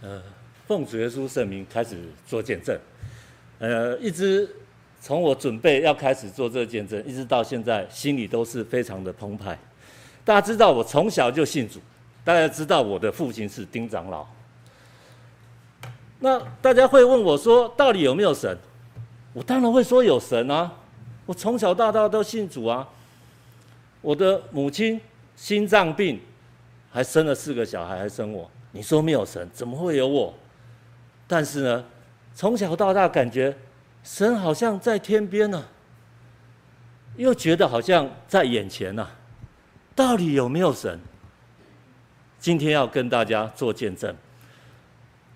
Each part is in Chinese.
呃，奉主耶稣圣名开始做见证，呃，一直从我准备要开始做这个见证，一直到现在，心里都是非常的澎湃。大家知道我从小就信主，大家知道我的父亲是丁长老。那大家会问我说，到底有没有神？我当然会说有神啊！我从小到大都信主啊。我的母亲心脏病，还生了四个小孩，还生我。你说没有神，怎么会有我？但是呢，从小到大感觉神好像在天边呢，又觉得好像在眼前呢。到底有没有神？今天要跟大家做见证。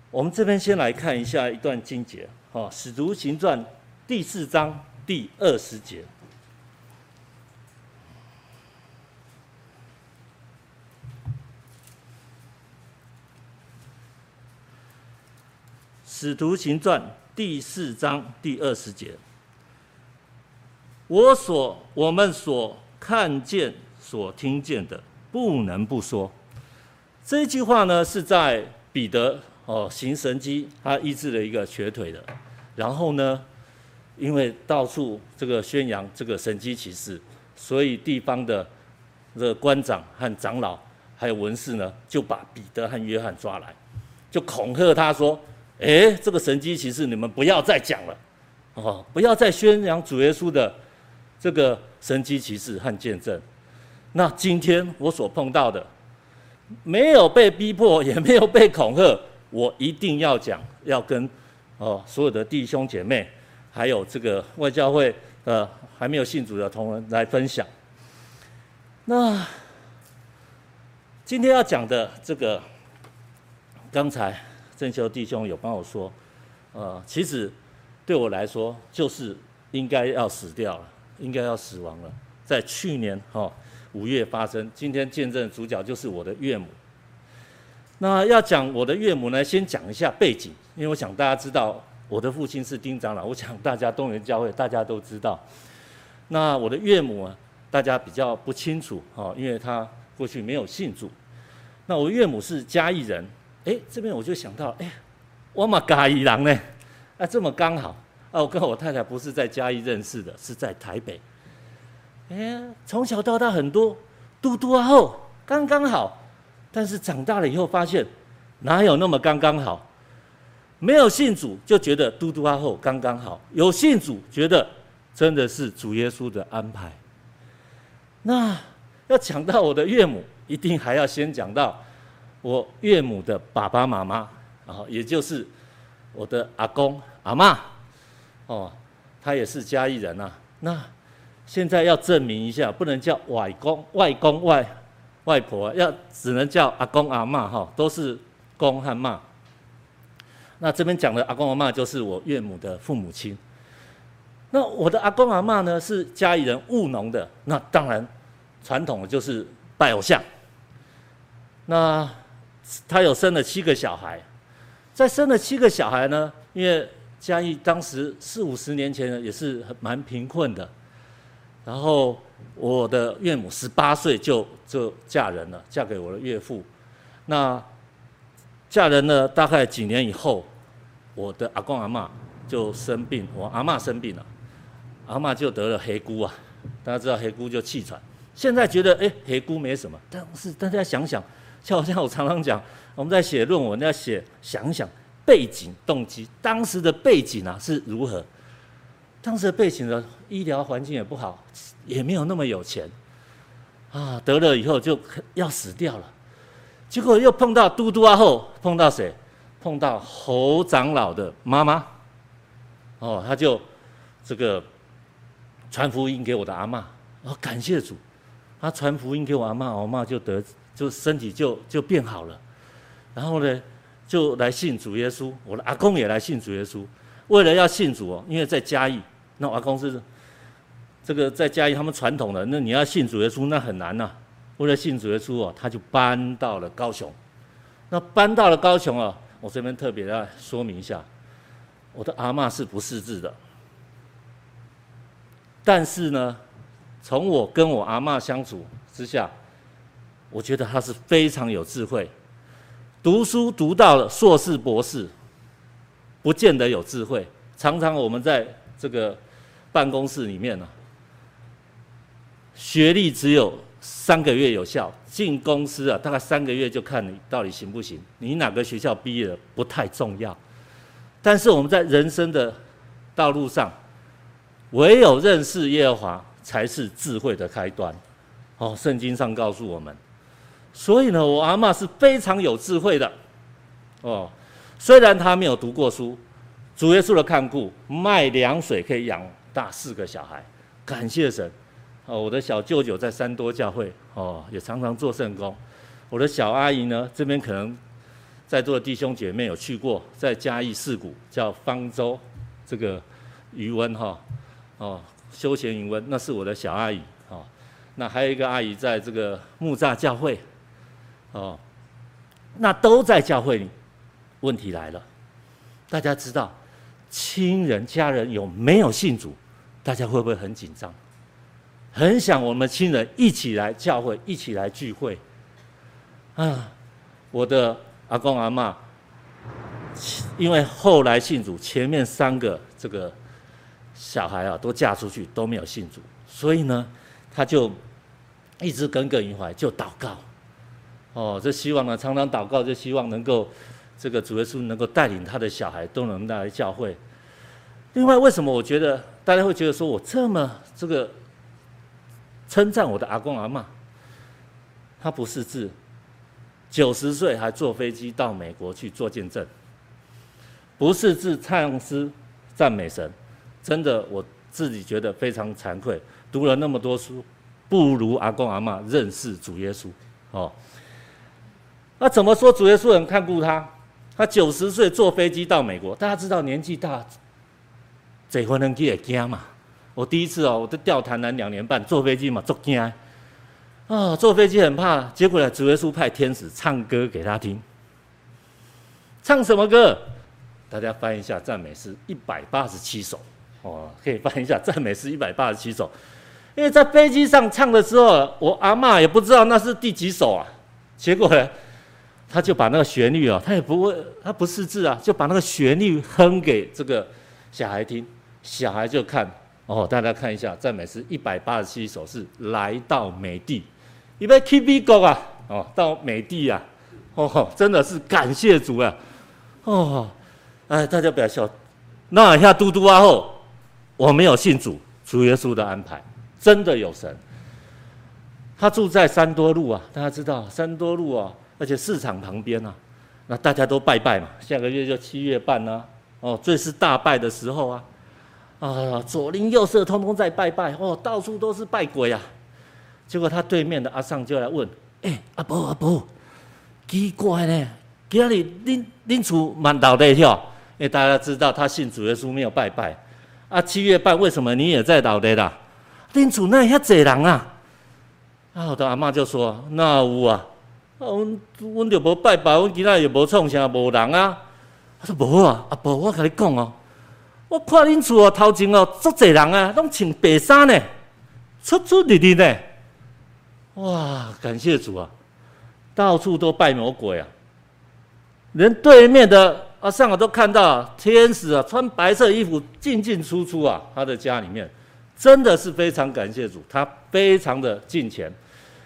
我们这边先来看一下一段经节，哈，《使徒行传》第四章第二十节，《使徒行传》第四章第二十节，我所我们所看见、所听见的，不能不说。这句话呢，是在彼得。哦，行神迹，他医治了一个瘸腿的，然后呢，因为到处这个宣扬这个神迹奇事，所以地方的这个官长和长老还有文士呢，就把彼得和约翰抓来，就恐吓他说：“哎，这个神迹奇事你们不要再讲了，哦，不要再宣扬主耶稣的这个神迹奇事和见证。”那今天我所碰到的，没有被逼迫，也没有被恐吓。我一定要讲，要跟哦所有的弟兄姐妹，还有这个外教会呃还没有信主的同仁来分享。那今天要讲的这个，刚才正修弟兄有帮我说，呃，其实对我来说就是应该要死掉了，应该要死亡了。在去年哈五月发生，今天见证主角就是我的岳母。那要讲我的岳母呢，先讲一下背景，因为我想大家知道我的父亲是丁长老，我想大家东园教会大家都知道。那我的岳母啊，大家比较不清楚哦，因为他过去没有信主。那我岳母是嘉义人，哎，这边我就想到，哎，我嘛嘉义人呢，啊，这么刚好，啊，我跟我太太不是在嘉义认识的，是在台北。哎，从小到大很多嘟嘟啊后，刚刚好。但是长大了以后发现，哪有那么刚刚好？没有信主就觉得嘟嘟阿后刚刚好，有信主觉得真的是主耶稣的安排。那要讲到我的岳母，一定还要先讲到我岳母的爸爸妈妈，啊，也就是我的阿公阿嬷，哦，他也是嘉义人呐。那现在要证明一下，不能叫外公、外公、外。外婆要只能叫阿公阿嬷哈，都是公和妈。那这边讲的阿公阿嬷就是我岳母的父母亲。那我的阿公阿嬷呢是嘉义人务农的，那当然传统的就是拜偶像。那他有生了七个小孩，在生了七个小孩呢，因为嘉义当时四五十年前呢也是蛮贫困的，然后。我的岳母十八岁就就嫁人了，嫁给我的岳父。那嫁人了大概几年以后，我的阿公阿嬷就生病，我阿嬷生病了，阿嬷就得了黑姑啊。大家知道黑姑就气喘。现在觉得哎，黑姑没什么，但是大家想想，就好像我常常讲，我们在写论文要写，想想背景动机，当时的背景啊是如何？当时的背景的医疗环境也不好。也没有那么有钱，啊，得了以后就要死掉了，结果又碰到嘟嘟阿后，碰到谁？碰到侯长老的妈妈，哦，他就这个传福音给我的阿嬷，哦，感谢主，他传福音给我阿嬷，我阿嬷就得就身体就就变好了，然后呢就来信主耶稣，我的阿公也来信主耶稣，为了要信主哦，因为在嘉义，那我阿公是。这个在嘉义他们传统的，那你要信主耶稣那很难呐、为了信主耶稣哦，他就搬到了高雄。那搬到了高雄啊，我这边特别要说明一下，我的阿嬷是不识字的。但是呢，从我跟我阿嬷相处之下，我觉得他是非常有智慧。读书读到了硕士博士，不见得有智慧。常常我们在这个办公室里面呢、学历只有三个月有效，进公司啊，大概三个月就看你到底行不行。你哪个学校毕业的不太重要，但是我们在人生的道路上，唯有认识耶和华才是智慧的开端。哦，圣经上告诉我们。所以呢，我阿嬷是非常有智慧的，哦，虽然她没有读过书，主耶稣的看顾，卖凉水可以养大四个小孩，感谢神。哦，我的小舅舅在三多教会，哦，也常常做圣工。我的小阿姨呢，这边可能在座的弟兄姐妹有去过，在嘉义四谷叫方舟，这个渔温哈，哦，休闲渔温，那是我的小阿姨，哦，那还有一个阿姨在这个木栅教会。哦，那都在教会里。问题来了，大家知道，亲人家人有没有信主？大家会不会很紧张？很想我们亲人一起来教会，一起来聚会。啊，我的阿公阿嬷，因为后来信主，前面三个这个小孩啊都嫁出去，都没有信主，所以呢，他就一直耿耿于怀，就祷告。哦，这希望呢，常常祷告，就希望能够这个主耶稣能够带领他的小孩都能来教会。另外，为什么我觉得大家会觉得说我这么这个称赞我的阿公阿嬷？他不识字，九十岁还坐飞机到美国去做见证，不识字唱诗赞美神，真的我自己觉得非常惭愧。读了那么多书，不如阿公阿嬷认识主耶稣哦。那怎么说？主耶稣很看顾他，他九十岁坐飞机到美国。大家知道年纪大，坐飞能去也惊嘛。我第一次哦，我都调台南两年半，坐飞机嘛，足惊。啊，坐飞机很怕，结果呢，主耶稣派天使唱歌给他听。唱什么歌？大家翻一下赞美诗一百八十七首哦，可以翻一下赞美诗一百八十七首。因为在飞机上唱的时候，我阿嬷也不知道那是第几首啊。结果呢？他就把那个旋律啊，他也不会，他不识字啊，就把那个旋律哼给这个小孩听，小孩就看哦，大家看一下，赞美诗一百八十七首是来到美地，因为 keep it go 啊，哦，到美地啊，哦，真的是感谢主啊，哦，哎，大家不要笑，那一下嘟嘟啊后，我没有信主，主耶稣的安排真的有神，他住在三多路啊，大家知道三多路啊。而且市场旁边啊，那大家都拜拜嘛。下个月就七月半呢，哦，最是大拜的时候啊，啊，左邻右舍通通在拜拜，哦，到处都是拜鬼啊。结果他对面的阿尚就来问：“哎、阿伯阿伯，奇怪呢，今日恁恁厝蛮倒的哟？因为大家知道他信主耶稣没有拜拜，啊，七月半为什么你也在倒的啦？恁厝那遐济人啊？啊，我的阿嬷就说：那有啊。啊，阮阮就无拜拜，阮今仔日无创啥，无人啊。他说无啊，阿婆，我甲你讲哦，我看恁厝哦头前哦足侪人啊，拢穿白衫呢，出出入入呢。哇，感谢主啊，到处都拜魔鬼啊，连对面的啊上我都看到天使啊，穿白色衣服进进出出啊，他的家里面真的是非常感谢主，他非常的敬虔。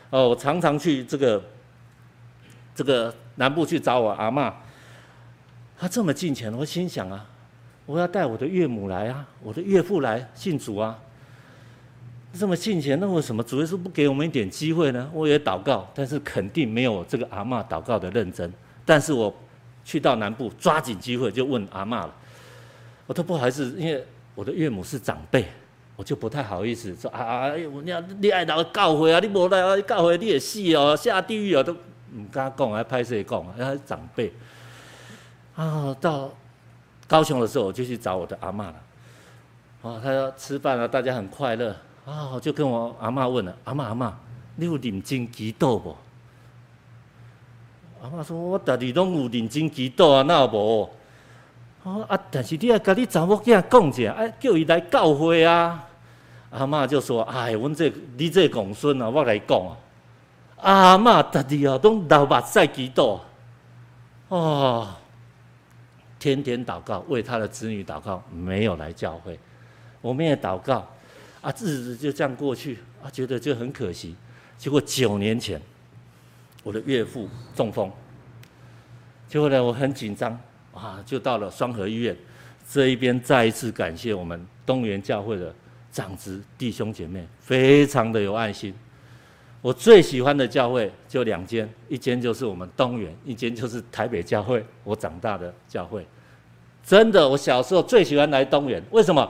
哦，我常常去这个。这个南部去找我阿嬷，他这么敬虔，我心想啊，我要带我的岳母来啊，我的岳父来信主啊，这么敬虔，那为什么主耶稣不给我们一点机会呢？我也祷告，但是肯定没有这个阿嬷祷告的认真。但是我去到南部，抓紧机会就问阿嬷了，我都不好意思，因为我的岳母是长辈，我就不太好意思说啊啊，你你爱到教会啊，你无来啊教会你也死哦，下地狱哦都。唔敢讲，还拍谁讲啊？他是长辈啊。到高雄的时候，我就去找我的阿嬷了。啊，他说吃饭了，大家很快乐啊。我就跟我阿嬷问了：阿嬷阿嬷，你有认真祈祷不？阿嬷说：我家己拢有认真祈祷啊，那有无？啊，但是你要跟你查某囝讲一下，哎，叫伊来教会啊。阿嬷就说：哎，阮这你这公孙啊，我来讲啊。阿嬷，逐日哦，拢流目屎祈祷，哦，天天祷告，为他的子女祷告，没有来教会。我们也祷告，啊，日子就这样过去，啊，觉得就很可惜。结果九年前，我的岳父中风，结果呢，我很紧张，啊，就到了双和医院。这一边再一次感谢我们东元教会的长子弟兄姐妹，非常的有爱心。我最喜欢的教会就两间，一间就是我们东园，一间就是台北教会，我长大的教会。真的，我小时候最喜欢来东园，为什么？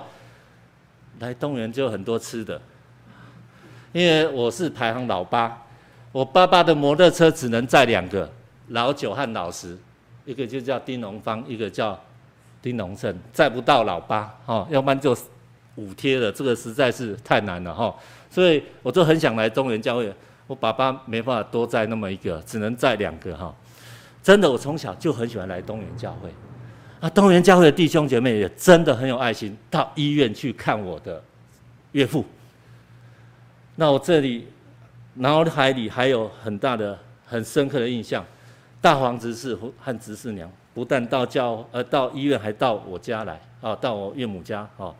来东园就很多吃的，因为我是排行老八，我爸爸的摩托车只能载两个，老九和老十，一个就叫丁龙芳，一个叫。丁龙胜载不到老八，哈，要不然就五贴了，这个实在是太难了，哈，所以我就很想来东元教会，我爸爸没办法多载那么一个，只能载两个，哈，真的，我从小就很喜欢来东元教会，啊，东元教会的弟兄姐妹也真的很有爱心，到医院去看我的岳父，那我这里脑海里还有很大的、很深刻的印象，大黄执事和执事娘。不但到教呃到医院，还到我家来啊，到我岳母家啊，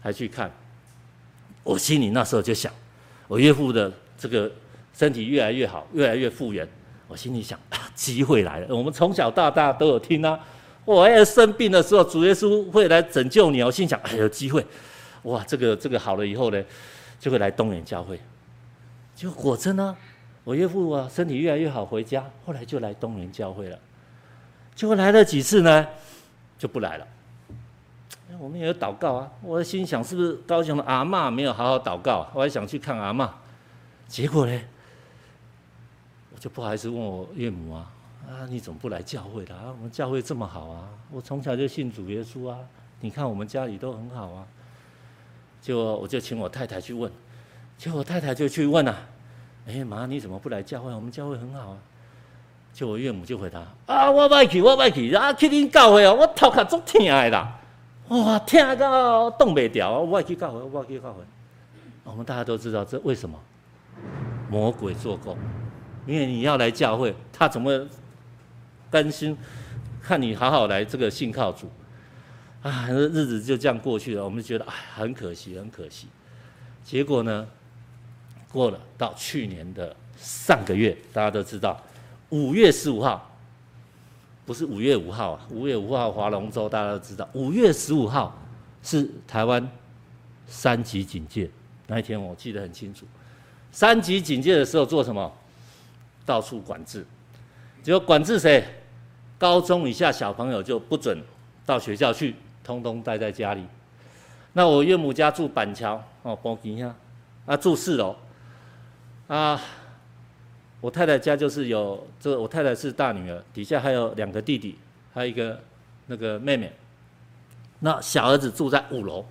还去看。我心里那时候就想，我岳父的这个身体越来越好，越来越复原。我心里想，机会来了。我们从小到大都有听啊，我要生病的时候，主耶稣会来拯救你。我心想，哎，有机会，哇，这个这个好了以后呢，就会来东元教会。就果真呢，我岳父啊身体越来越好，回家后来就来东元教会了。结果来了几次呢，就不来了。我们也有祷告啊，我心想是不是高雄的阿嬷没有好好祷告？我还想去看阿嬷，结果呢，我就不好意思问我岳母啊，啊你怎么不来教会的啊？我们教会这么好啊，我从小就信主耶稣啊，你看我们家里都很好啊。就我就请我太太去问，结果我太太就去问啊，哎妈你怎么不来教会？我们教会很好啊。就我岳母就回答：啊，我不去，我不去，啊，去恁教会哦，我头壳足疼的啦，哇，疼到动不了，我也去教会，我也去教会。我们大家都知道这为什么？魔鬼做工，因为你要来教会，他怎么甘心看你好好来这个信靠主？啊，日子就这样过去了，我们觉得哎，很可惜，很可惜。结果呢，过了到去年的上个月，大家都知道。五月十五号，不是五月五号啊！五月五号划龙舟，大家都知道。五月十五号是台湾三级警戒那一天，我记得很清楚。三级警戒的时候做什么？到处管制，结果管制谁？高中以下小朋友就不准到学校去，通通待在家里。那我岳母家住板桥哦，报警一下，啊，住四楼啊。我太太家就是有这，我太太是大女儿，底下还有两个弟弟，还有一个那个妹妹。那小儿子住在五楼。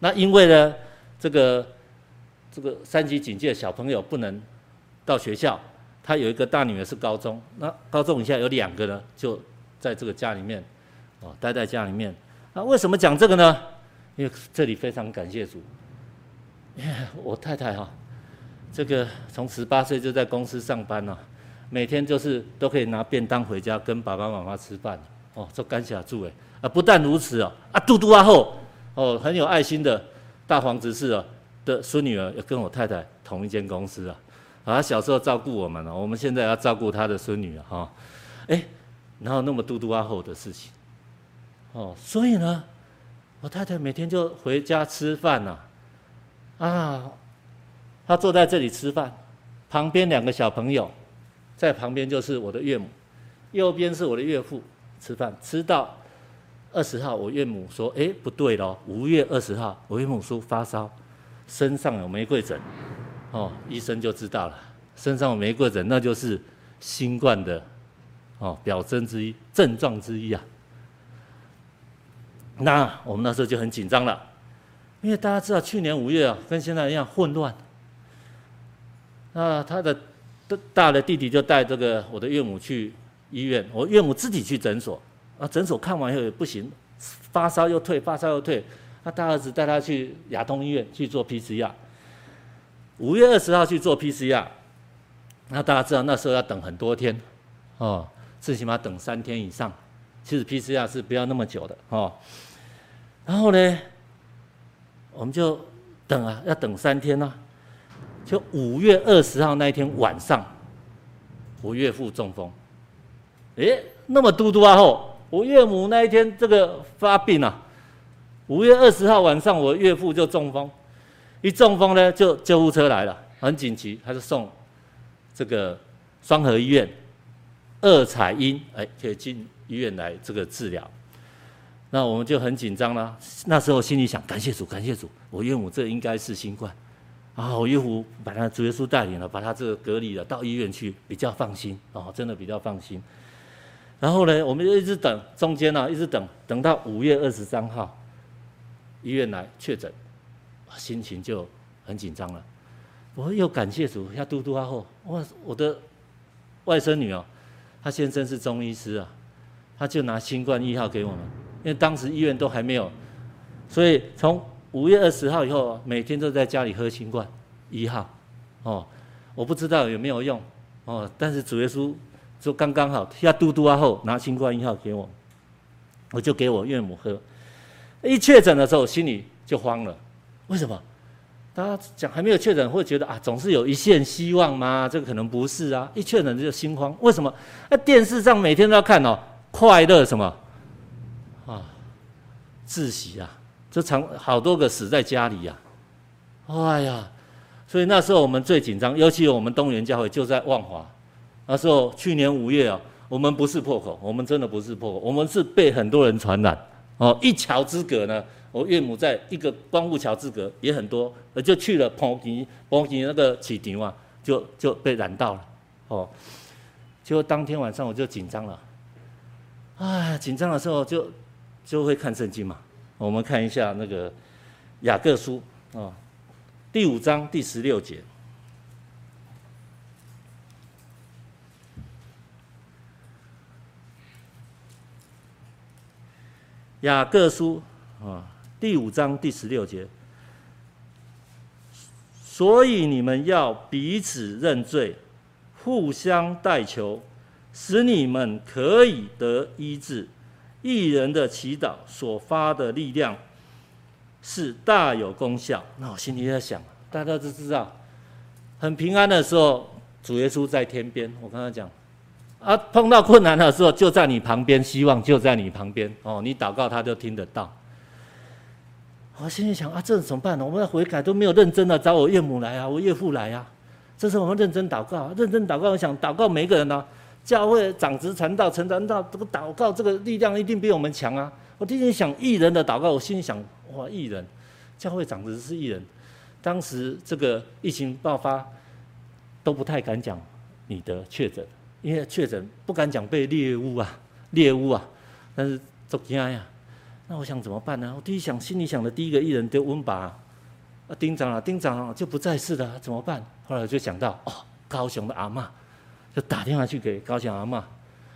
那因为呢，这个这个三级警戒，小朋友不能到学校。他有一个大女儿是高中，那高中以下有两个呢，就在这个家里面，哦，待在家里面。那为什么讲这个呢？因为这里非常感谢主，我太太哈。这个从十八岁就在公司上班了，每天就是都可以拿便当回家跟爸爸妈妈吃饭哦，做感谢主诶啊！不但如此哦，啊嘟嘟啊后哦，很有爱心的大黄执事哦的孙女儿也跟我太太同一间公司啊，啊小时候照顾我们了，我们现在要照顾他的孙女啊哈，哎，然后那么嘟嘟啊后的事情，哦，所以呢，我太太每天就回家吃饭呐，啊。他坐在这里吃饭，旁边两个小朋友，在旁边就是我的岳母，右边是我的岳父吃饭。吃到二十号，我岳母说：“哎，不对喽，五月二十号，我岳母说发烧，身上有玫瑰疹。”哦，医生就知道了，身上有玫瑰疹，那就是新冠的哦表征之一，症状之一啊。那我们那时候就很紧张了，因为大家知道去年五月啊，跟现在一样混乱。那他的大的弟弟就带这个我的岳母去医院，我岳母自己去诊所，啊，诊所看完以后也不行，发烧又退，发烧又退，那大儿子带他去亚东医院去做 PCR，五月二十号去做 PCR，那大家知道那时候要等很多天，哦，最起码等三天以上。其实 PCR 是不要那么久的哦。然后呢，我们就等啊，要等三天啊。就五月二十号那一天晚上，我岳父中风。诶，那么嘟嘟啊吼，我岳母那一天这个发病啊。五月二十号晚上，我岳父就中风，一中风呢，就救护车来了，很紧急，他就送这个双和医院二彩阴，哎，可以进医院来这个治疗。那我们就很紧张了，那时候心里想：感谢主，感谢主，我岳母这应该是新冠啊！我岳父把他主耶稣带领了，把他这个隔离了，到医院去比较放心哦，真的比较放心。然后呢，我们就一直等，中间呢、啊、一直等，等到五月二十三号。医院来确诊，心情就很紧张了。我又感谢主，要嘟嘟啊后，我我的外甥女哦，她先生是中医师啊，他就拿新冠一号给我们，因为当时医院都还没有，所以从五月二十号以后，每天都在家里喝新冠一号，哦，我不知道有没有用，哦，但是主耶稣就刚刚好，要嘟嘟啊后拿新冠一号给我，我就给我岳母喝。一确诊的时候，心里就慌了。为什么？大家讲还没有确诊，会觉得啊，总是有一线希望吗？这个可能不是啊。一确诊就心慌。为什么？那电视上每天都要看哦，快乐什么啊？窒息啊！这常好多个死在家里呀、啊。哎呀，所以那时候我们最紧张，尤其我们东园教会就在万华。那时候去年五月啊，我们不是破口，我们真的不是破口，我们是被很多人传染。哦，一桥之隔呢，我岳母在一个光复桥之隔也很多，呃，就去了澎湖，澎湖那个起点嘛，就就被染到了。哦，就当天晚上我就紧张了，哎，紧张的时候就就会看圣经嘛。我们看一下那个雅各书啊，第五章第十六节。雅各书啊，第五章第十六节，所以你们要彼此认罪，互相代求，使你们可以得医治。义人的祈祷所发的力量是大有功效。那我心里在想，大家都知道，很平安的时候，主耶稣在天边。我刚刚讲。啊，碰到困难的时候就在你旁边，希望就在你旁边哦。你祷告他就听得到。我心里想啊，这怎么办呢？我们要悔改都没有认真的找我岳母来啊，我岳父来啊。这是我们认真祷告，认真祷告。我想祷告每一个人呢、教会长执传道、成传道，这个祷告这个力量一定比我们强啊。我今天想义人的祷告，我心里想哇，义人，教会长执是义人。当时这个疫情爆发，都不太敢讲你的确诊。因为确诊不敢讲被猎物啊，猎物啊，但是都惊呀。那我想怎么办呢？我第一想，心里想的第一个义人就温拔啊，丁长啊，丁长啊就不在世了，怎么办？后来就想到哦，高雄的阿嬷，就打电话去给高雄阿嬷，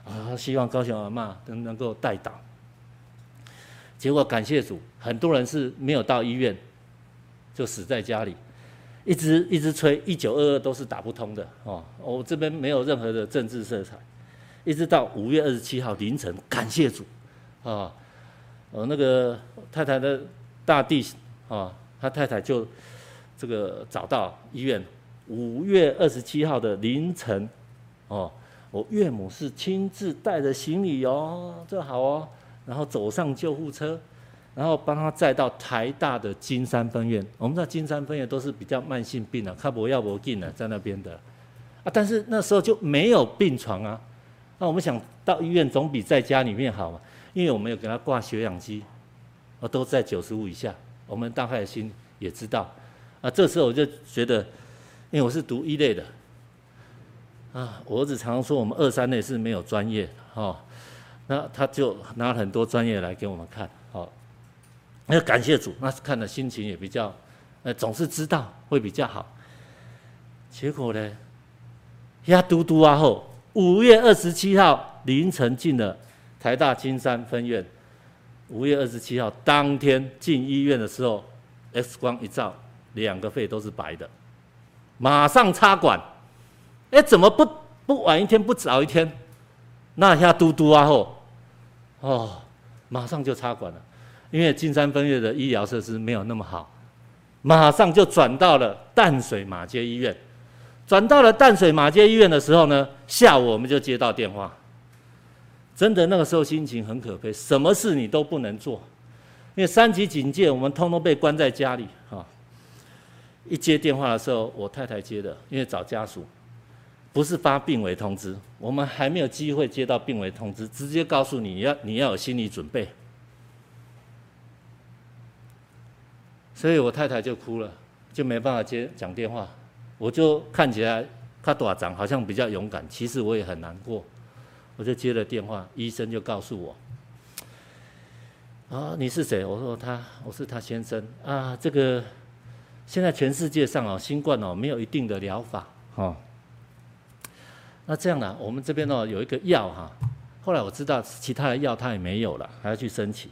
啊，希望高雄阿嬷能能够代祷。结果感谢主，很多人是没有到医院，就死在家里。一直一直催，一九二二都是打不通的哦。我这边没有任何的政治色彩，一直到五月二十七号凌晨，感谢主，啊，呃，那个太太的大弟啊，他太太就这个找到医院。五月二十七号的凌晨，哦，我岳母是亲自带着行李哦，这好哦，然后走上救护车。然后帮他载到台大的金山分院。我们知道金山分院都是比较慢性病的，看不要不进的，在那边的啊。但是那时候就没有病床啊。那我们想到医院总比在家里面好嘛，因为我们有给他挂血氧机，啊，都在九十五以下。我们大概心也知道啊。这时候我就觉得，因为我是读医类的啊，我儿子常说我们二三类是没有专业哦。那他就拿很多专业来给我们看，哦。要感谢主，那是看的心情也比较，呃，总是知道会比较好。结果呢，呀嘟嘟啊后，五月二十七号凌晨进了台大金山分院。五月二十七号当天进医院的时候，X 光一照，两个肺都是白的，马上插管。哎，怎么不不晚一天，不早一天？那一下嘟嘟啊吼，哦，马上就插管了，因为金山分院的医疗设施没有那么好，马上就转到了淡水马街医院。转到了淡水马街医院的时候呢，下午我们就接到电话，真的那个时候心情很可悲，什么事你都不能做，因为三级警戒，我们通通被关在家里啊。一接电话的时候，我太太接的，因为找家属，不是发病危通知，我们还没有机会接到病危通知，直接告诉你要你要有心理准备，所以我太太就哭了，就没办法接讲电话。我就看起来他大长，好像比较勇敢，其实我也很难过。我就接了电话，医生就告诉我：“啊，你是谁？”我说：“他，我是他先生啊。这个现在全世界上哦，新冠哦没有一定的疗法哦。那这样呢，我们这边哦有一个药哈。后来我知道其他的药他也没有了，还要去申请。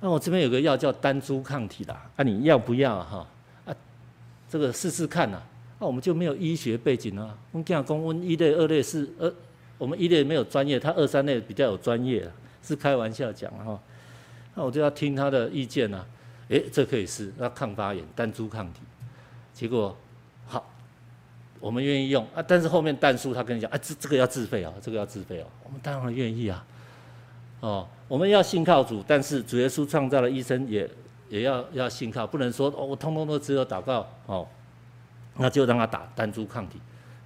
那我这边有个药叫单株抗体的，啊，你要不要哈？啊，这个试试看呐。”那我们就没有医学背景啊。我们讲公温一类、二类是二，我们一类没有专业，他二三类比较有专业，是开玩笑讲哈。那我就要听他的意见啊。诶，这可以试，那抗发炎单株抗体，结果，我们愿意用啊。但是后面但书他跟你讲，啊，这这个要自费啊，这个要自费哦。我们当然愿意啊。哦，我们要信靠主，但是主耶稣创造了医生也也要要信靠，不能说哦，我通通都只有祷告哦。那就让他打单株抗体，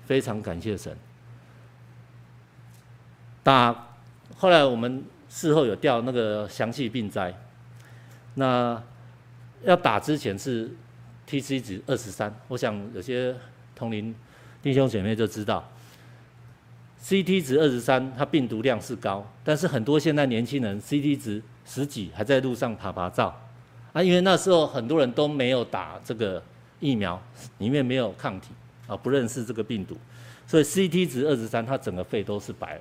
非常感谢神。打，后来我们事后有调那个详细病灾，那要打之前是 TC 值二十三，我想有些同龄弟兄姐妹就知道，CT 值二十三，它病毒量是高，但是很多现在年轻人 CT 值十几，还在路上爬爬照，啊，因为那时候很多人都没有打这个。疫苗里面没有抗体啊，不认识这个病毒，所以 CT 值二十三，它整个肺都是白了，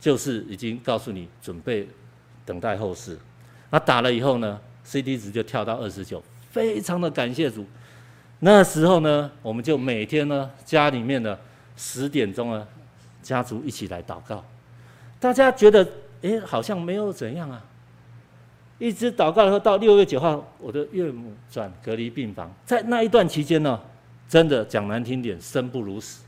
就是已经告诉你准备等待后事。那打了以后呢，CT 值就跳到二十九，非常的感谢主。那时候呢，我们就每天呢，家里面的十点钟呢，家族一起来祷告，大家觉得哎，好像没有怎样啊。一直祷告的时候，到六月九号，我的岳母转隔离病房。在那一段期间呢，真的讲难听点，生不如死，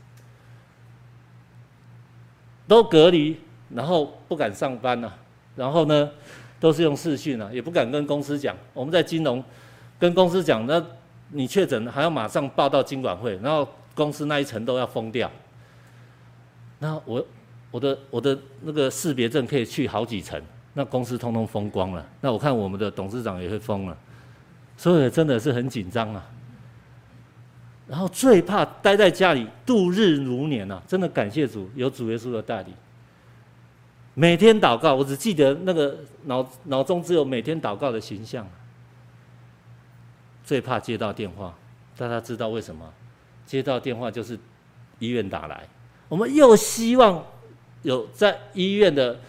都隔离，然后不敢上班了，然后呢，都是用视讯啊，也不敢跟公司讲。我们在金融跟公司讲，那你确诊还要马上报到金管会，然后公司那一层都要封掉。那我我的我的那个识别证可以去好几层。那公司通通封光了，那我看我们的董事长也会封了，所以真的是很紧张啊。然后最怕待在家里度日如年啊，真的感谢主，有主耶稣的带领，每天祷告，我只记得那个脑脑中只有每天祷告的形象。最怕接到电话，大家知道为什么？接到电话就是医院打来，我们又希望有在医院的。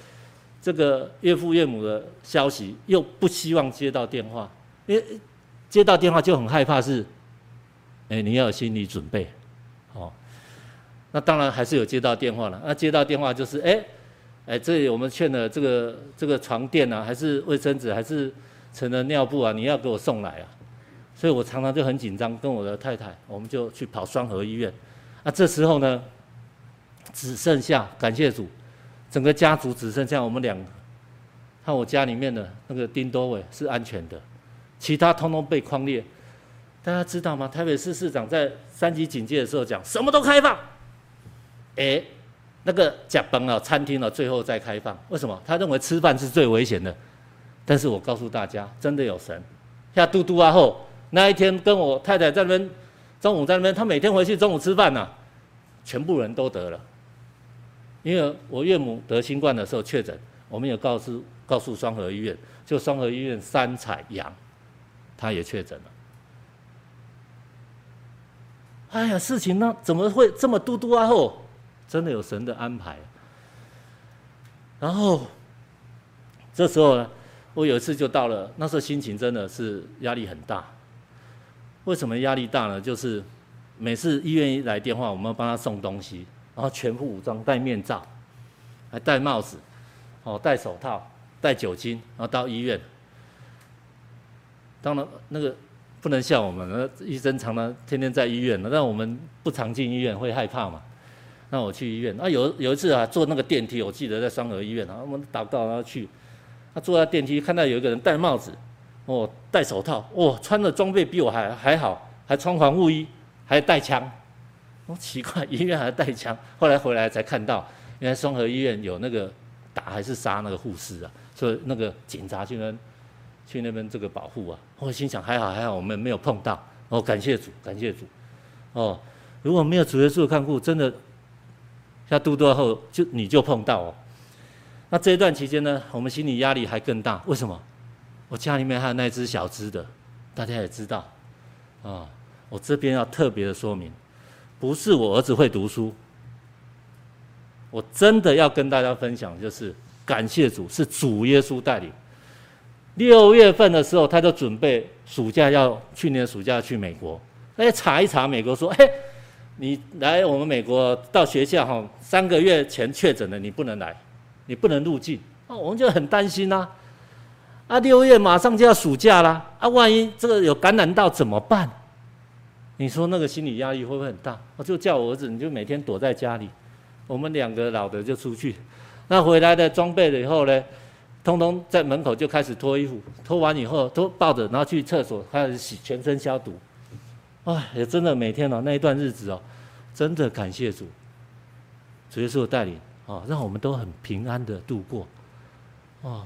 这个岳父岳母的消息又不希望接到电话，因为接到电话就很害怕是，哎，你要有心理准备，哦，那当然还是有接到电话了。那接到电话就是，哎，哎，这里我们劝了这个这个床垫啊，还是卫生纸，还是成人尿布啊，你要给我送来啊。所以我常常就很紧张，跟我的太太，我们就去跑双和医院。那这时候呢，只剩下感谢主。整个家族只剩下我们两个，看我家里面的那个丁多伟是安全的，其他通通被框列。大家知道吗？台北市市长在三级警戒的时候讲什么都开放，哎，那个甲崩啊，餐厅啊，最后再开放，为什么？他认为吃饭是最危险的。但是我告诉大家，真的有神。像嘟嘟啊后那一天跟我太太在那边中午在那边，他每天回去中午吃饭呐、全部人都得了。因为我岳母得新冠的时候确诊，我们有告诉告诉双和医院，就双和医院三采阳，他也确诊了。哎呀，事情呢怎么会这么嘟嘟啊？后真的有神的安排。然后这时候呢，我有一次就到了，那时候心情真的是压力很大。为什么压力大呢？就是每次医院一来电话，我们要帮他送东西。然后全副武装戴面罩，还戴帽子，哦，戴手套，戴酒精，然后到医院。当然，那个不能像我们，那医生常常天天在医院，那我们不常进医院会害怕嘛。那我去医院，啊有有一次啊坐那个电梯，我记得在双和医院。啊，我们祷告然后去，他坐在电梯看到有一个人戴帽子，哦戴手套，哦穿的装备比我还还好，还穿防护衣，还带枪，哦奇怪，医院还带枪，后来回来才看到，原来双和医院有那个打还是杀那个护士啊，所以那个警察去那去那边这个保护啊，我心想还好还好我们没有碰到，哦感谢主感谢主，哦如果没有主耶稣的看顾，真的。像督督后就你就碰到哦，那这一段期间呢，我们心理压力还更大。为什么？我家里面还有那只小只的，大家也知道啊。我这边要特别的说明，不是我儿子会读书，我真的要跟大家分享，就是感谢主，是主耶稣带领。六月份的时候，他就准备暑假要去年暑假去美国，哎，查一查美国说，哎。你来我们美国到学校哈，三个月前确诊的你不能来，你不能入境啊，我们就很担心呐。啊，啊六月马上就要暑假啦，啊，万一这个有感染到怎么办？你说那个心理压力会不会很大？我就叫我儿子，你就每天躲在家里，我们两个老的就出去，那回来的装备了以后呢，通通在门口就开始脱衣服，脱完以后都抱着，然后去厕所开始洗，全身消毒。哎，也真的每天哦，那一段日子哦，真的感谢主，主耶稣带领啊，让我们都很平安的度过。哦，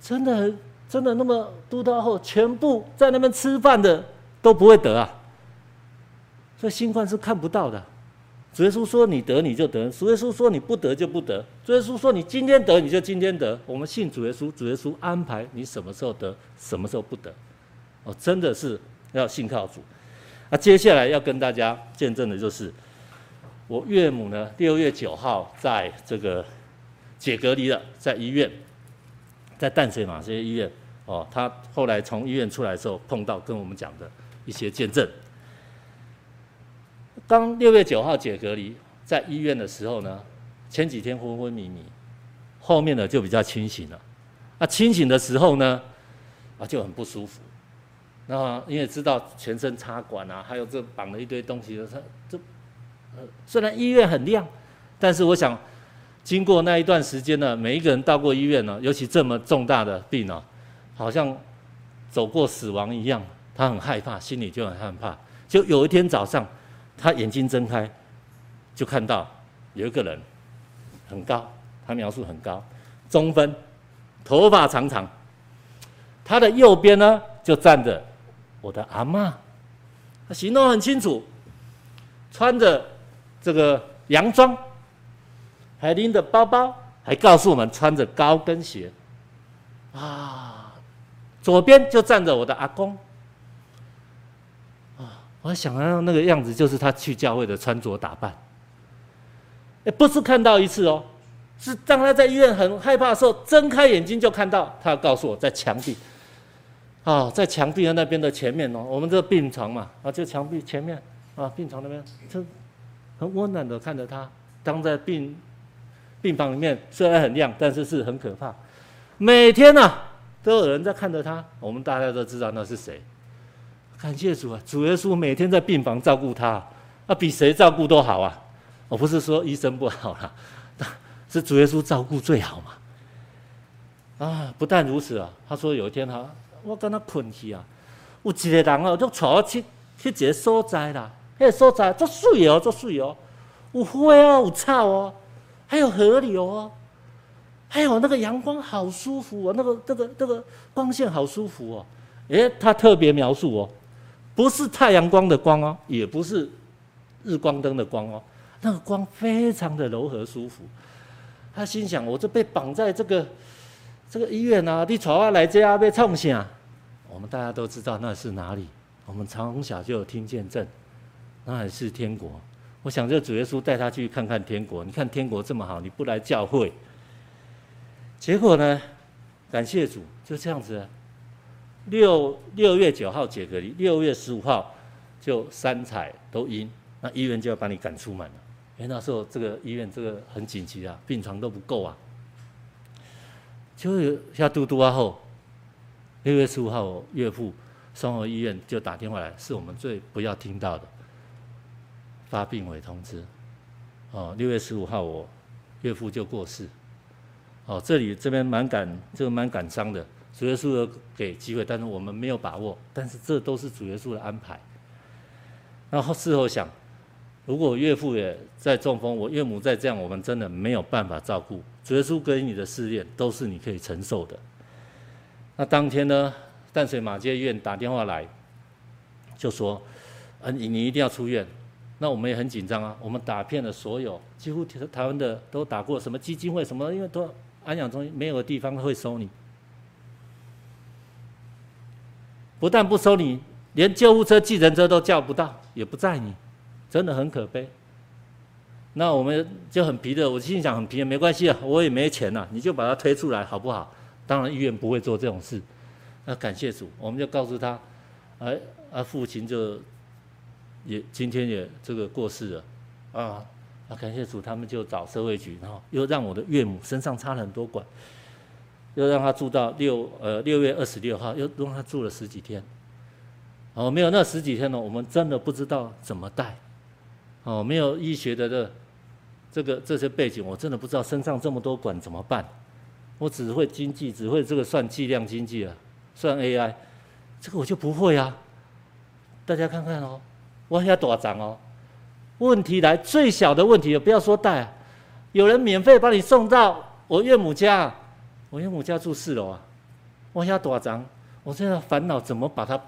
真的真的那么督导后，全部在那边吃饭的都不会得啊。所以新冠是看不到的。主耶稣说你得你就得，主耶稣说你不得就不得。主耶稣说你今天得你就今天得。我们信主耶稣，主耶稣安排你什么时候得，什么时候不得。哦，真的是要信靠主。那接下来要跟大家见证的就是，我岳母呢，六月九号在这个解隔离了，在医院，在淡水马偕医院哦，他后来从医院出来的时候，碰到跟我们讲的一些见证。当六月九号解隔离在医院的时候呢，前几天昏昏迷迷，后面呢就比较清醒了。那清醒的时候呢，啊就很不舒服。那因为知道全身插管啊，还有这绑了一堆东西的，他这呃虽然医院很亮，但是我想经过那一段时间呢，每一个人到过医院呢，尤其这么重大的病呢，好像走过死亡一样，他很害怕，心里就很害怕。就有一天早上，他眼睛睁开，就看到有一个人很高，他描述很高，中分，头发长长，他的右边呢就站着。我的阿嬷，他行动很清楚，穿着这个洋装，还拎着包包，还告诉我们穿着高跟鞋。啊，左边就站着我的阿公。啊，我想到那个样子，就是他去教会的穿着打扮。哎，不是看到一次哦，是当他在医院很害怕的时候，睁开眼睛就看到他要，告诉我在墙壁。啊、在墙壁的那边的前面哦，我们这个病床嘛，啊，就墙壁前面啊，病床那边，就很温暖的看着他，当在病病房里面，虽然很亮，但是是很可怕。每天呐、啊，都有人在看着他，我们大家都知道那是谁。感谢主啊，主耶稣每天在病房照顾他，啊，比谁照顾都好啊。我不是说医生不好啦，是主耶稣照顾最好嘛。啊，不但如此啊，他说有一天他。我跟他困去啊，有一个人哦，就带我去去一个所在啦，那个所在足水哦，足水哦，有花哦，有草哦，还有河流哦，还有那个阳光好舒服哦，那个这个这个光线好舒服哦。诶，他特别描述哦，不是太阳光的光哦，也不是日光灯的光哦，那个光非常的柔和舒服。他心想，我这被绑在这个。这个医院啊，你带我来这要被冲啥？我们大家都知道那是哪里。我们从小就有听见证，那还是天国。我想这主耶稣带他去看看天国。你看天国这么好，你不来教会？结果呢？感谢主，就这样子。六六月九号解隔离，六月十五号就三彩都阴，那医院就要把你赶出门了。因为那时候这个医院这个很紧急啊，病床都不够啊。就有下嘟嘟啊后，六月十五号，我岳父送回医院就打电话来，是我们最不要听到的发病危通知。哦，六月十五号我岳父就过世。哦，这里这边蛮感，这个蛮感伤的。主耶稣给机会，但是我们没有把握。但是这都是主耶稣的安排。然后事后想，如果岳父也在中风，我岳母再这样，我们真的没有办法照顾。主耶稣给你的试炼都是你可以承受的。那当天呢，淡水马偕医院打电话来，就说：“嗯，你你一定要出院。”那我们也很紧张啊，我们打遍了所有，几乎台湾的都打过，什么基金会什么，因为都安养中心没有地方会收你。不但不收你，连救护车、计程车都叫不到，也不载你，真的很可悲。那我们就很皮的，我心想很皮的，没关系啊，我也没钱啊，你就把他推出来好不好？当然医院不会做这种事。那感谢主，我们就告诉他，哎，啊父亲就也今天也这个过世了，啊啊感谢主，他们就找社会局，然后又让我的岳母身上插了很多管，又让他住到六呃六月二十六号，又让他住了十几天。哦，没有那十几天呢，我们真的不知道怎么带。哦，没有医学的这。这个这些背景我真的不知道，身上这么多管怎么办？我只会经济，只会这个算计量经济啊，算 AI，这个我就不会啊。大家看看哦，我要多少张哦？问题来，最小的问题不要说带，有人免费把你送到我岳母家，我岳母家住四楼啊，我要多少张？我现在烦恼怎么把它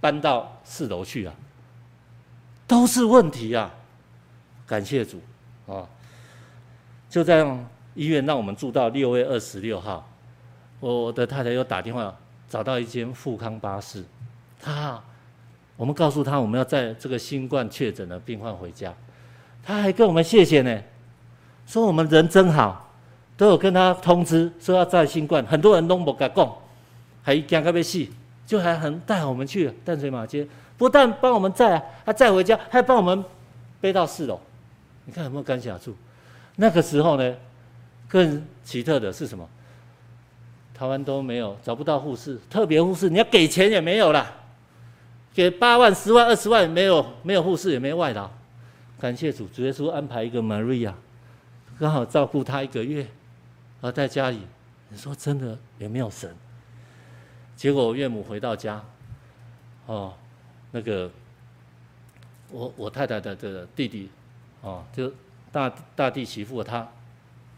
搬到四楼去啊？都是问题啊！感谢主。啊，就这样，医院让我们住到六月二十六号。我的太太又打电话找到一间富康巴士，他，我们告诉他我们要载这个新冠确诊的病患回家，他还跟我们谢谢呢，说我们人真好，都有跟他通知说要载新冠，很多人都没敢讲，还惊个要死，就还很带我们去淡水马街，不但帮我们载啊，他载回家还帮我们背到四楼。你看有没有感谢主？那个时候呢，更奇特的是什么？台湾都没有找不到护士，特别护士你要给钱也没有啦，给八万、十万、二十万没有，没有护士也没有外劳。感谢主，主耶稣安排一个 Maria，刚好照顾他一个月，而在家里，你说真的有没有神？结果我岳母回到家，哦，那个我我太太的这个弟弟。哦，就大大弟媳妇，他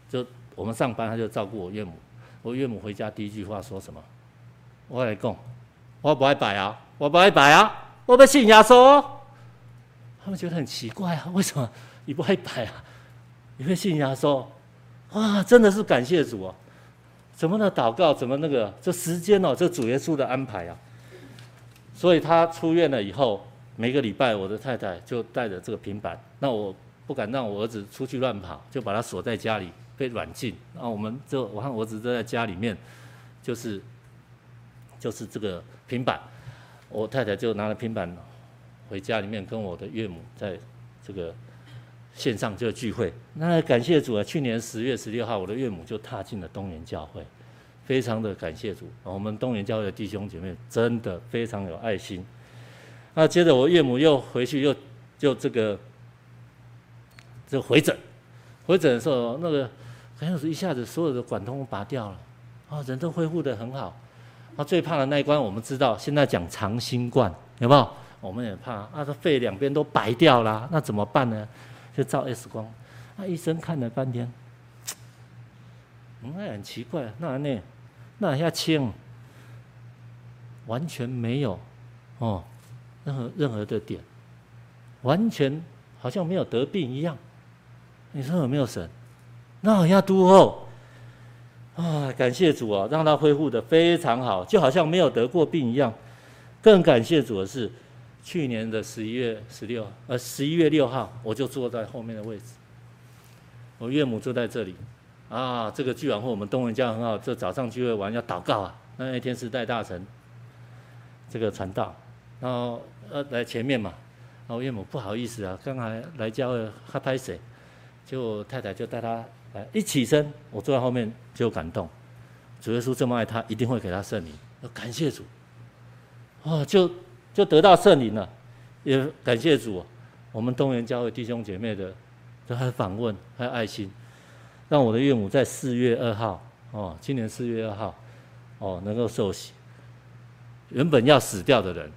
就我们上班，他就照顾我岳母。我岳母回家第一句话说什么？我来供，我不爱摆啊，我不爱摆啊，我不信耶稣。他们觉得很奇怪啊，为什么你不爱摆啊？你会信耶稣？哇，真的是感谢主啊！怎么的祷告，怎么那个这时间哦，这主耶稣的安排啊。所以他出院了以后，每个礼拜我的太太就带着这个平板，那我。不敢让我儿子出去乱跑，就把他锁在家里，被软禁。那我们就我和儿子都在家里面，就是就是这个平板，我太太就拿了平板回家里面跟我的岳母在这个线上就聚会。那感谢主啊，去年十月十六号，我的岳母就踏进了东园教会，非常的感谢主。我们东园教会的弟兄姐妹真的非常有爱心。那接着我岳母又回去又就这个。就回诊，回诊的时候，那个好像是一下子所有的管通拔掉了，啊，人都恢复的很好。他，最怕的那一关我们知道，现在讲长新冠，有没有？我们也怕，啊，这肺两边都白掉了，那怎么办呢？就照 X 光。那医生看了半天，嗯，那很奇怪，那那那一下轻，完全没有哦，任何任何的点，完全好像没有得病一样。你说有没有神？那好像都后啊，感谢主啊，让他恢复得非常好，就好像没有得过病一样。更感谢主的是，去年的十一月十六，呃，十一月六号，我就坐在后面的位置，我岳母坐在这里。啊，这个聚完会，我们东园教很好，这早上聚会完要祷告啊。那那天是带大臣，这个传道，然后呃来前面嘛，然后岳母不好意思啊，刚才来教会他拍谁，就太太就带他哎，一起身，我坐在后面就感动。主耶稣这么爱他，一定会给他圣灵。要感谢主，哦，就就得到圣灵了。也感谢主，我们东园教会弟兄姐妹的，都还访问，还有爱心，让我的岳母在四月二号，哦，今年四月二号，哦，能够受洗。原本要死掉的人，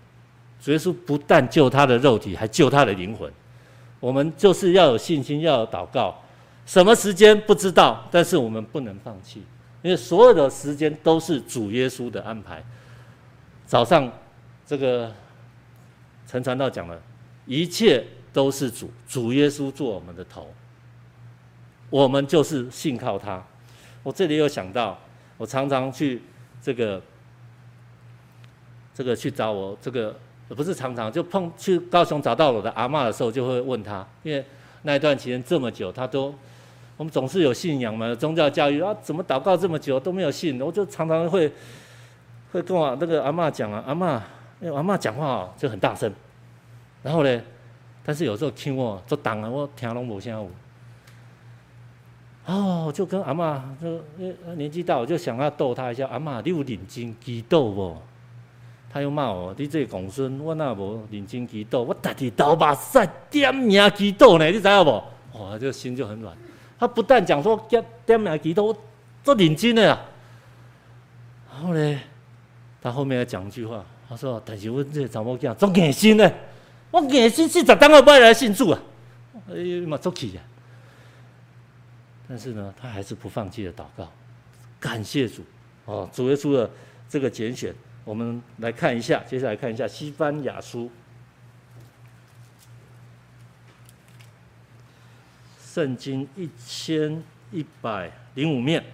主耶稣不但救他的肉体，还救他的灵魂。我们就是要有信心，要有祷告。什么时间不知道，但是我们不能放弃。因为所有的时间都是主耶稣的安排。早上，这个陈传道讲了，一切都是主，主耶稣做我们的头，我们就是信靠他。我这里有想到，我常常去这个这个去找我这个，不是常常就碰去高雄找到我的阿嬷的时候，就会问他，因为那一段期间这么久，他都。我们总是有信仰嘛，宗教教育啊，怎么祷告这么久都没有信？我就常常会会跟我那个阿嬷讲啊，阿嬷，因为阿嬷讲话就很大声，然后呢，但是有时候听我就挡啊，我听拢无啥有。哦，就跟阿嬷就年纪大，我就想要逗他一下，阿嬷，你有认真祈祷不？他又骂我，你这个公孙，我哪无认真祈祷？我家己头发晒点名祈祷呢，你知道不？哇，这个心就很软。他不但讲说点点名祈祷，做认真的啊。然后呢，他后面还讲一句话，他说：“但是我这查某囝做硬心呢，我硬心四十当个拜来信主啊，哎呀妈，做气呀！”但是呢，他还是不放弃的祷告，感谢主哦，主耶稣的这个拣选，我们来看一下，接下来看一下西番雅书。圣经一千一百零五面，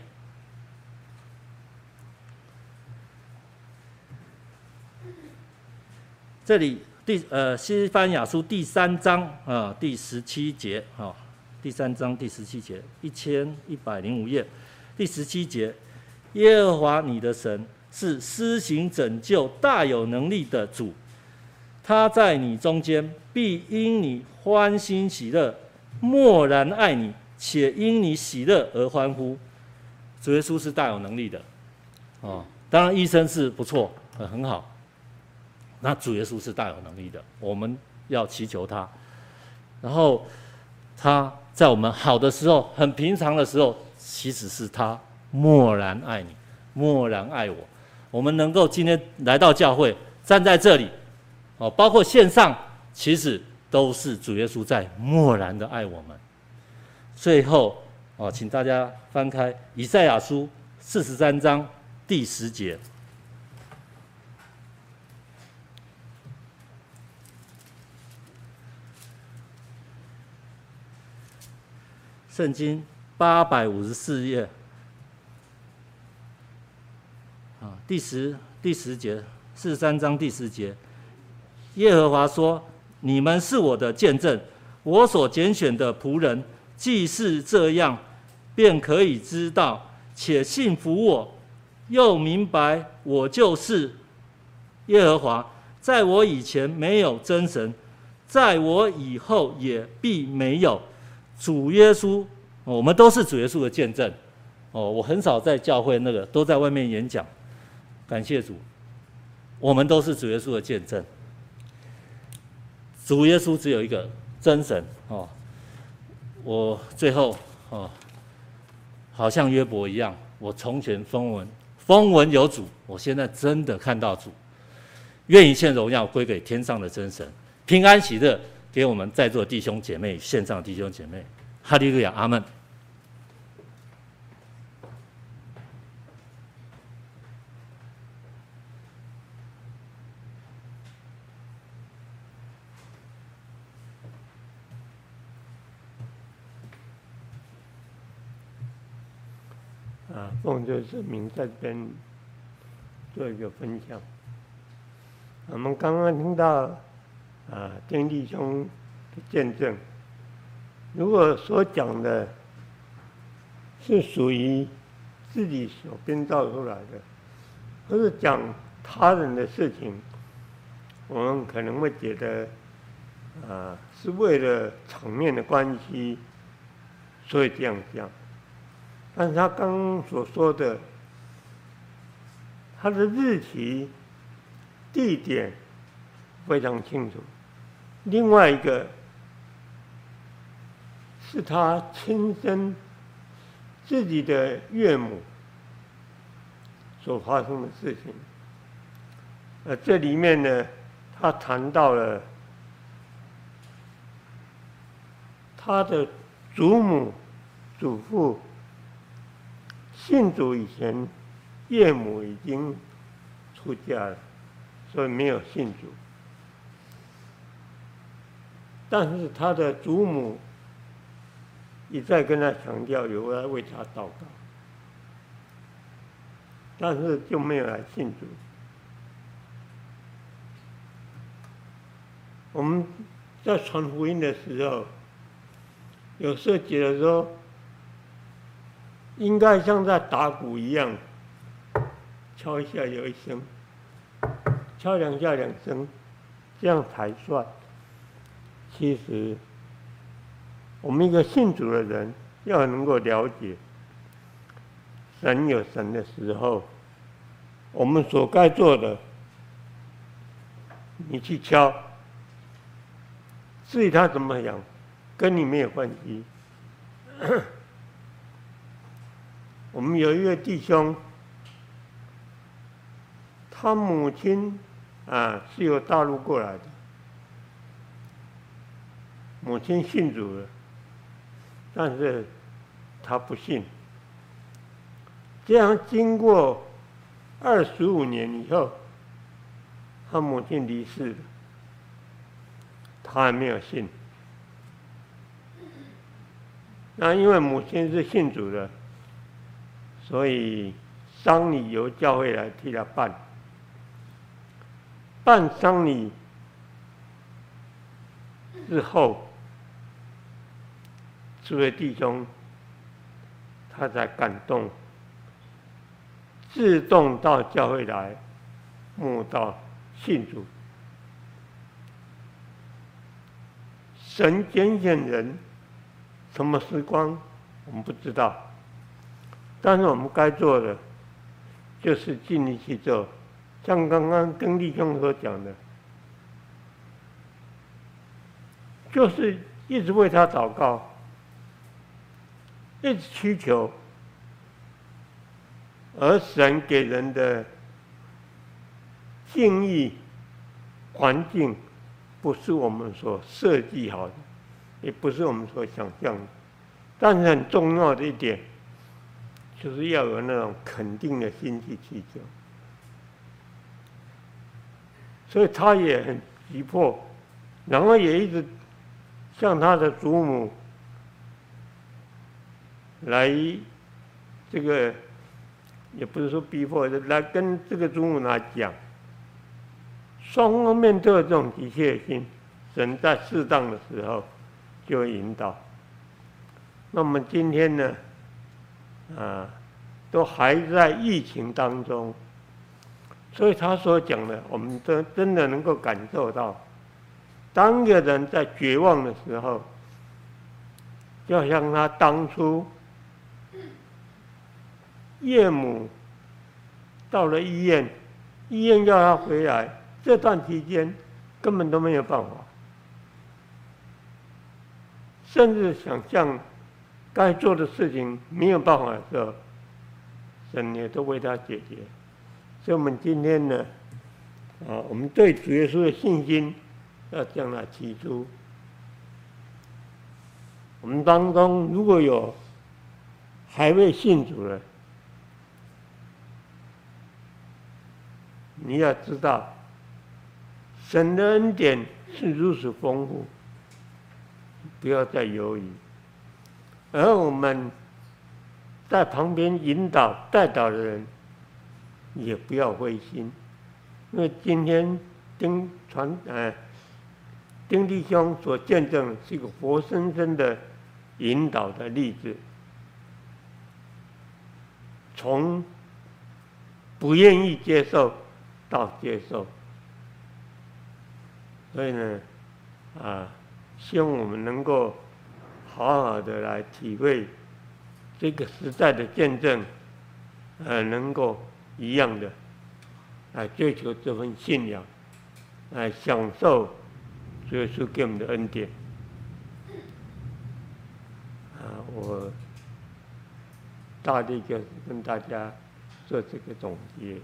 这里第呃西番雅书第三章啊第十七节啊第三章第十七节一千一百零五页第十七节，耶和华你的神是施行拯救大有能力的主，他在你中间必因你欢欣喜乐。默然爱你，且因你喜乐而欢呼。主耶稣是大有能力的，哦，当然医生是不错，很好。那主耶稣是大有能力的，我们要祈求他。然后他在我们好的时候，很平常的时候，其实是他默然爱你，默然爱我。我们能够今天来到教会，站在这里，哦，包括线上，其实。都是主耶稣在默然的爱我们。最后，哦，请大家翻开以赛亚书四十三章第十节。圣经八百五十四页，啊，第十第十节，四十三章第十节，耶和华说。你们是我的见证，我所拣选的仆人，既是这样，便可以知道且信服我，又明白我就是耶和华。在我以前没有真神，在我以后也必没有。主耶稣，我们都是主耶稣的见证。哦，我很少在教会那个，都在外面演讲。感谢主，我们都是主耶稣的见证。主耶稣只有一个真神哦，我最后哦，好像约伯一样，我从前风闻风闻有主，我现在真的看到主，愿一切荣耀归给天上的真神，平安喜乐给我们在座弟兄姐妹、线上弟兄姐妹，哈利路亚，阿门。奉救生命在这边做一个分享。我们刚刚听到啊，丁弟兄的见证，如果所讲的是属于自己所编造出来的，或是讲他人的事情，我们可能会觉得啊，是为了场面的关系，所以这样讲。但是他刚刚所说的，他的日期、地点非常清楚。另外一个，是他亲身自己的岳母所发生的事情。呃，这里面呢，他谈到了他的祖母、祖父。信主以前，岳母已经出家了，所以没有信主。但是他的祖母一再跟他强调有要为他祷告，但是就没有来信主。我们在传福音的时候，有时候觉得说。应该像在打鼓一样，敲一下有一声，敲两下两声，这样才算。其实，我们一个信主的人要能够了解，神有神的时候，我们所该做的，你去敲，至于他怎么样，跟你没有关系。我们有一位弟兄，他母亲啊是由大陆过来的，母亲信主了，但是他不信。这样经过二十五年以后，他母亲离世了，他还没有信。那因为母亲是信主的。所以丧礼由教会来替他办，办丧礼之后，这位弟兄他才感动，自动到教会来慕道信主。神拣选人，什么时光我们不知道。但是我们该做的，就是尽力去做，像刚刚跟立兄所讲的，就是一直为他祷告，一直祈求，而神给人的境遇环境，不是我们所设计好的，也不是我们所想象的，但是很重要的一点。就是要有那种肯定的心去去做，所以他也很急迫，然后也一直向他的祖母来这个，也不是说逼迫，来跟这个祖母来讲，双方面都有这种急切心，神在适当的时候就会引导。那么今天呢？啊，都还在疫情当中，所以他所讲的，我们都真的能够感受到，当一个人在绝望的时候，就像他当初岳母到了医院，医院要他回来，这段期间根本都没有办法，甚至想象。该做的事情没有办法的时候，神也都为他解决。所以，我们今天呢，啊，我们对主耶稣的信心要向他提出。我们当中如果有还未信主的，你要知道，神的恩典是如此丰富，不要再犹豫。而我们在旁边引导、带导的人，也不要灰心，因为今天丁传呃丁弟兄所见证是一个活生生的引导的例子，从不愿意接受到接受，所以呢，啊，希望我们能够好好的来体会这个时代的见证，呃，能够一样的来追求这份信仰，来享受耶稣给我们的恩典。啊，我大力就是跟大家做这个总结。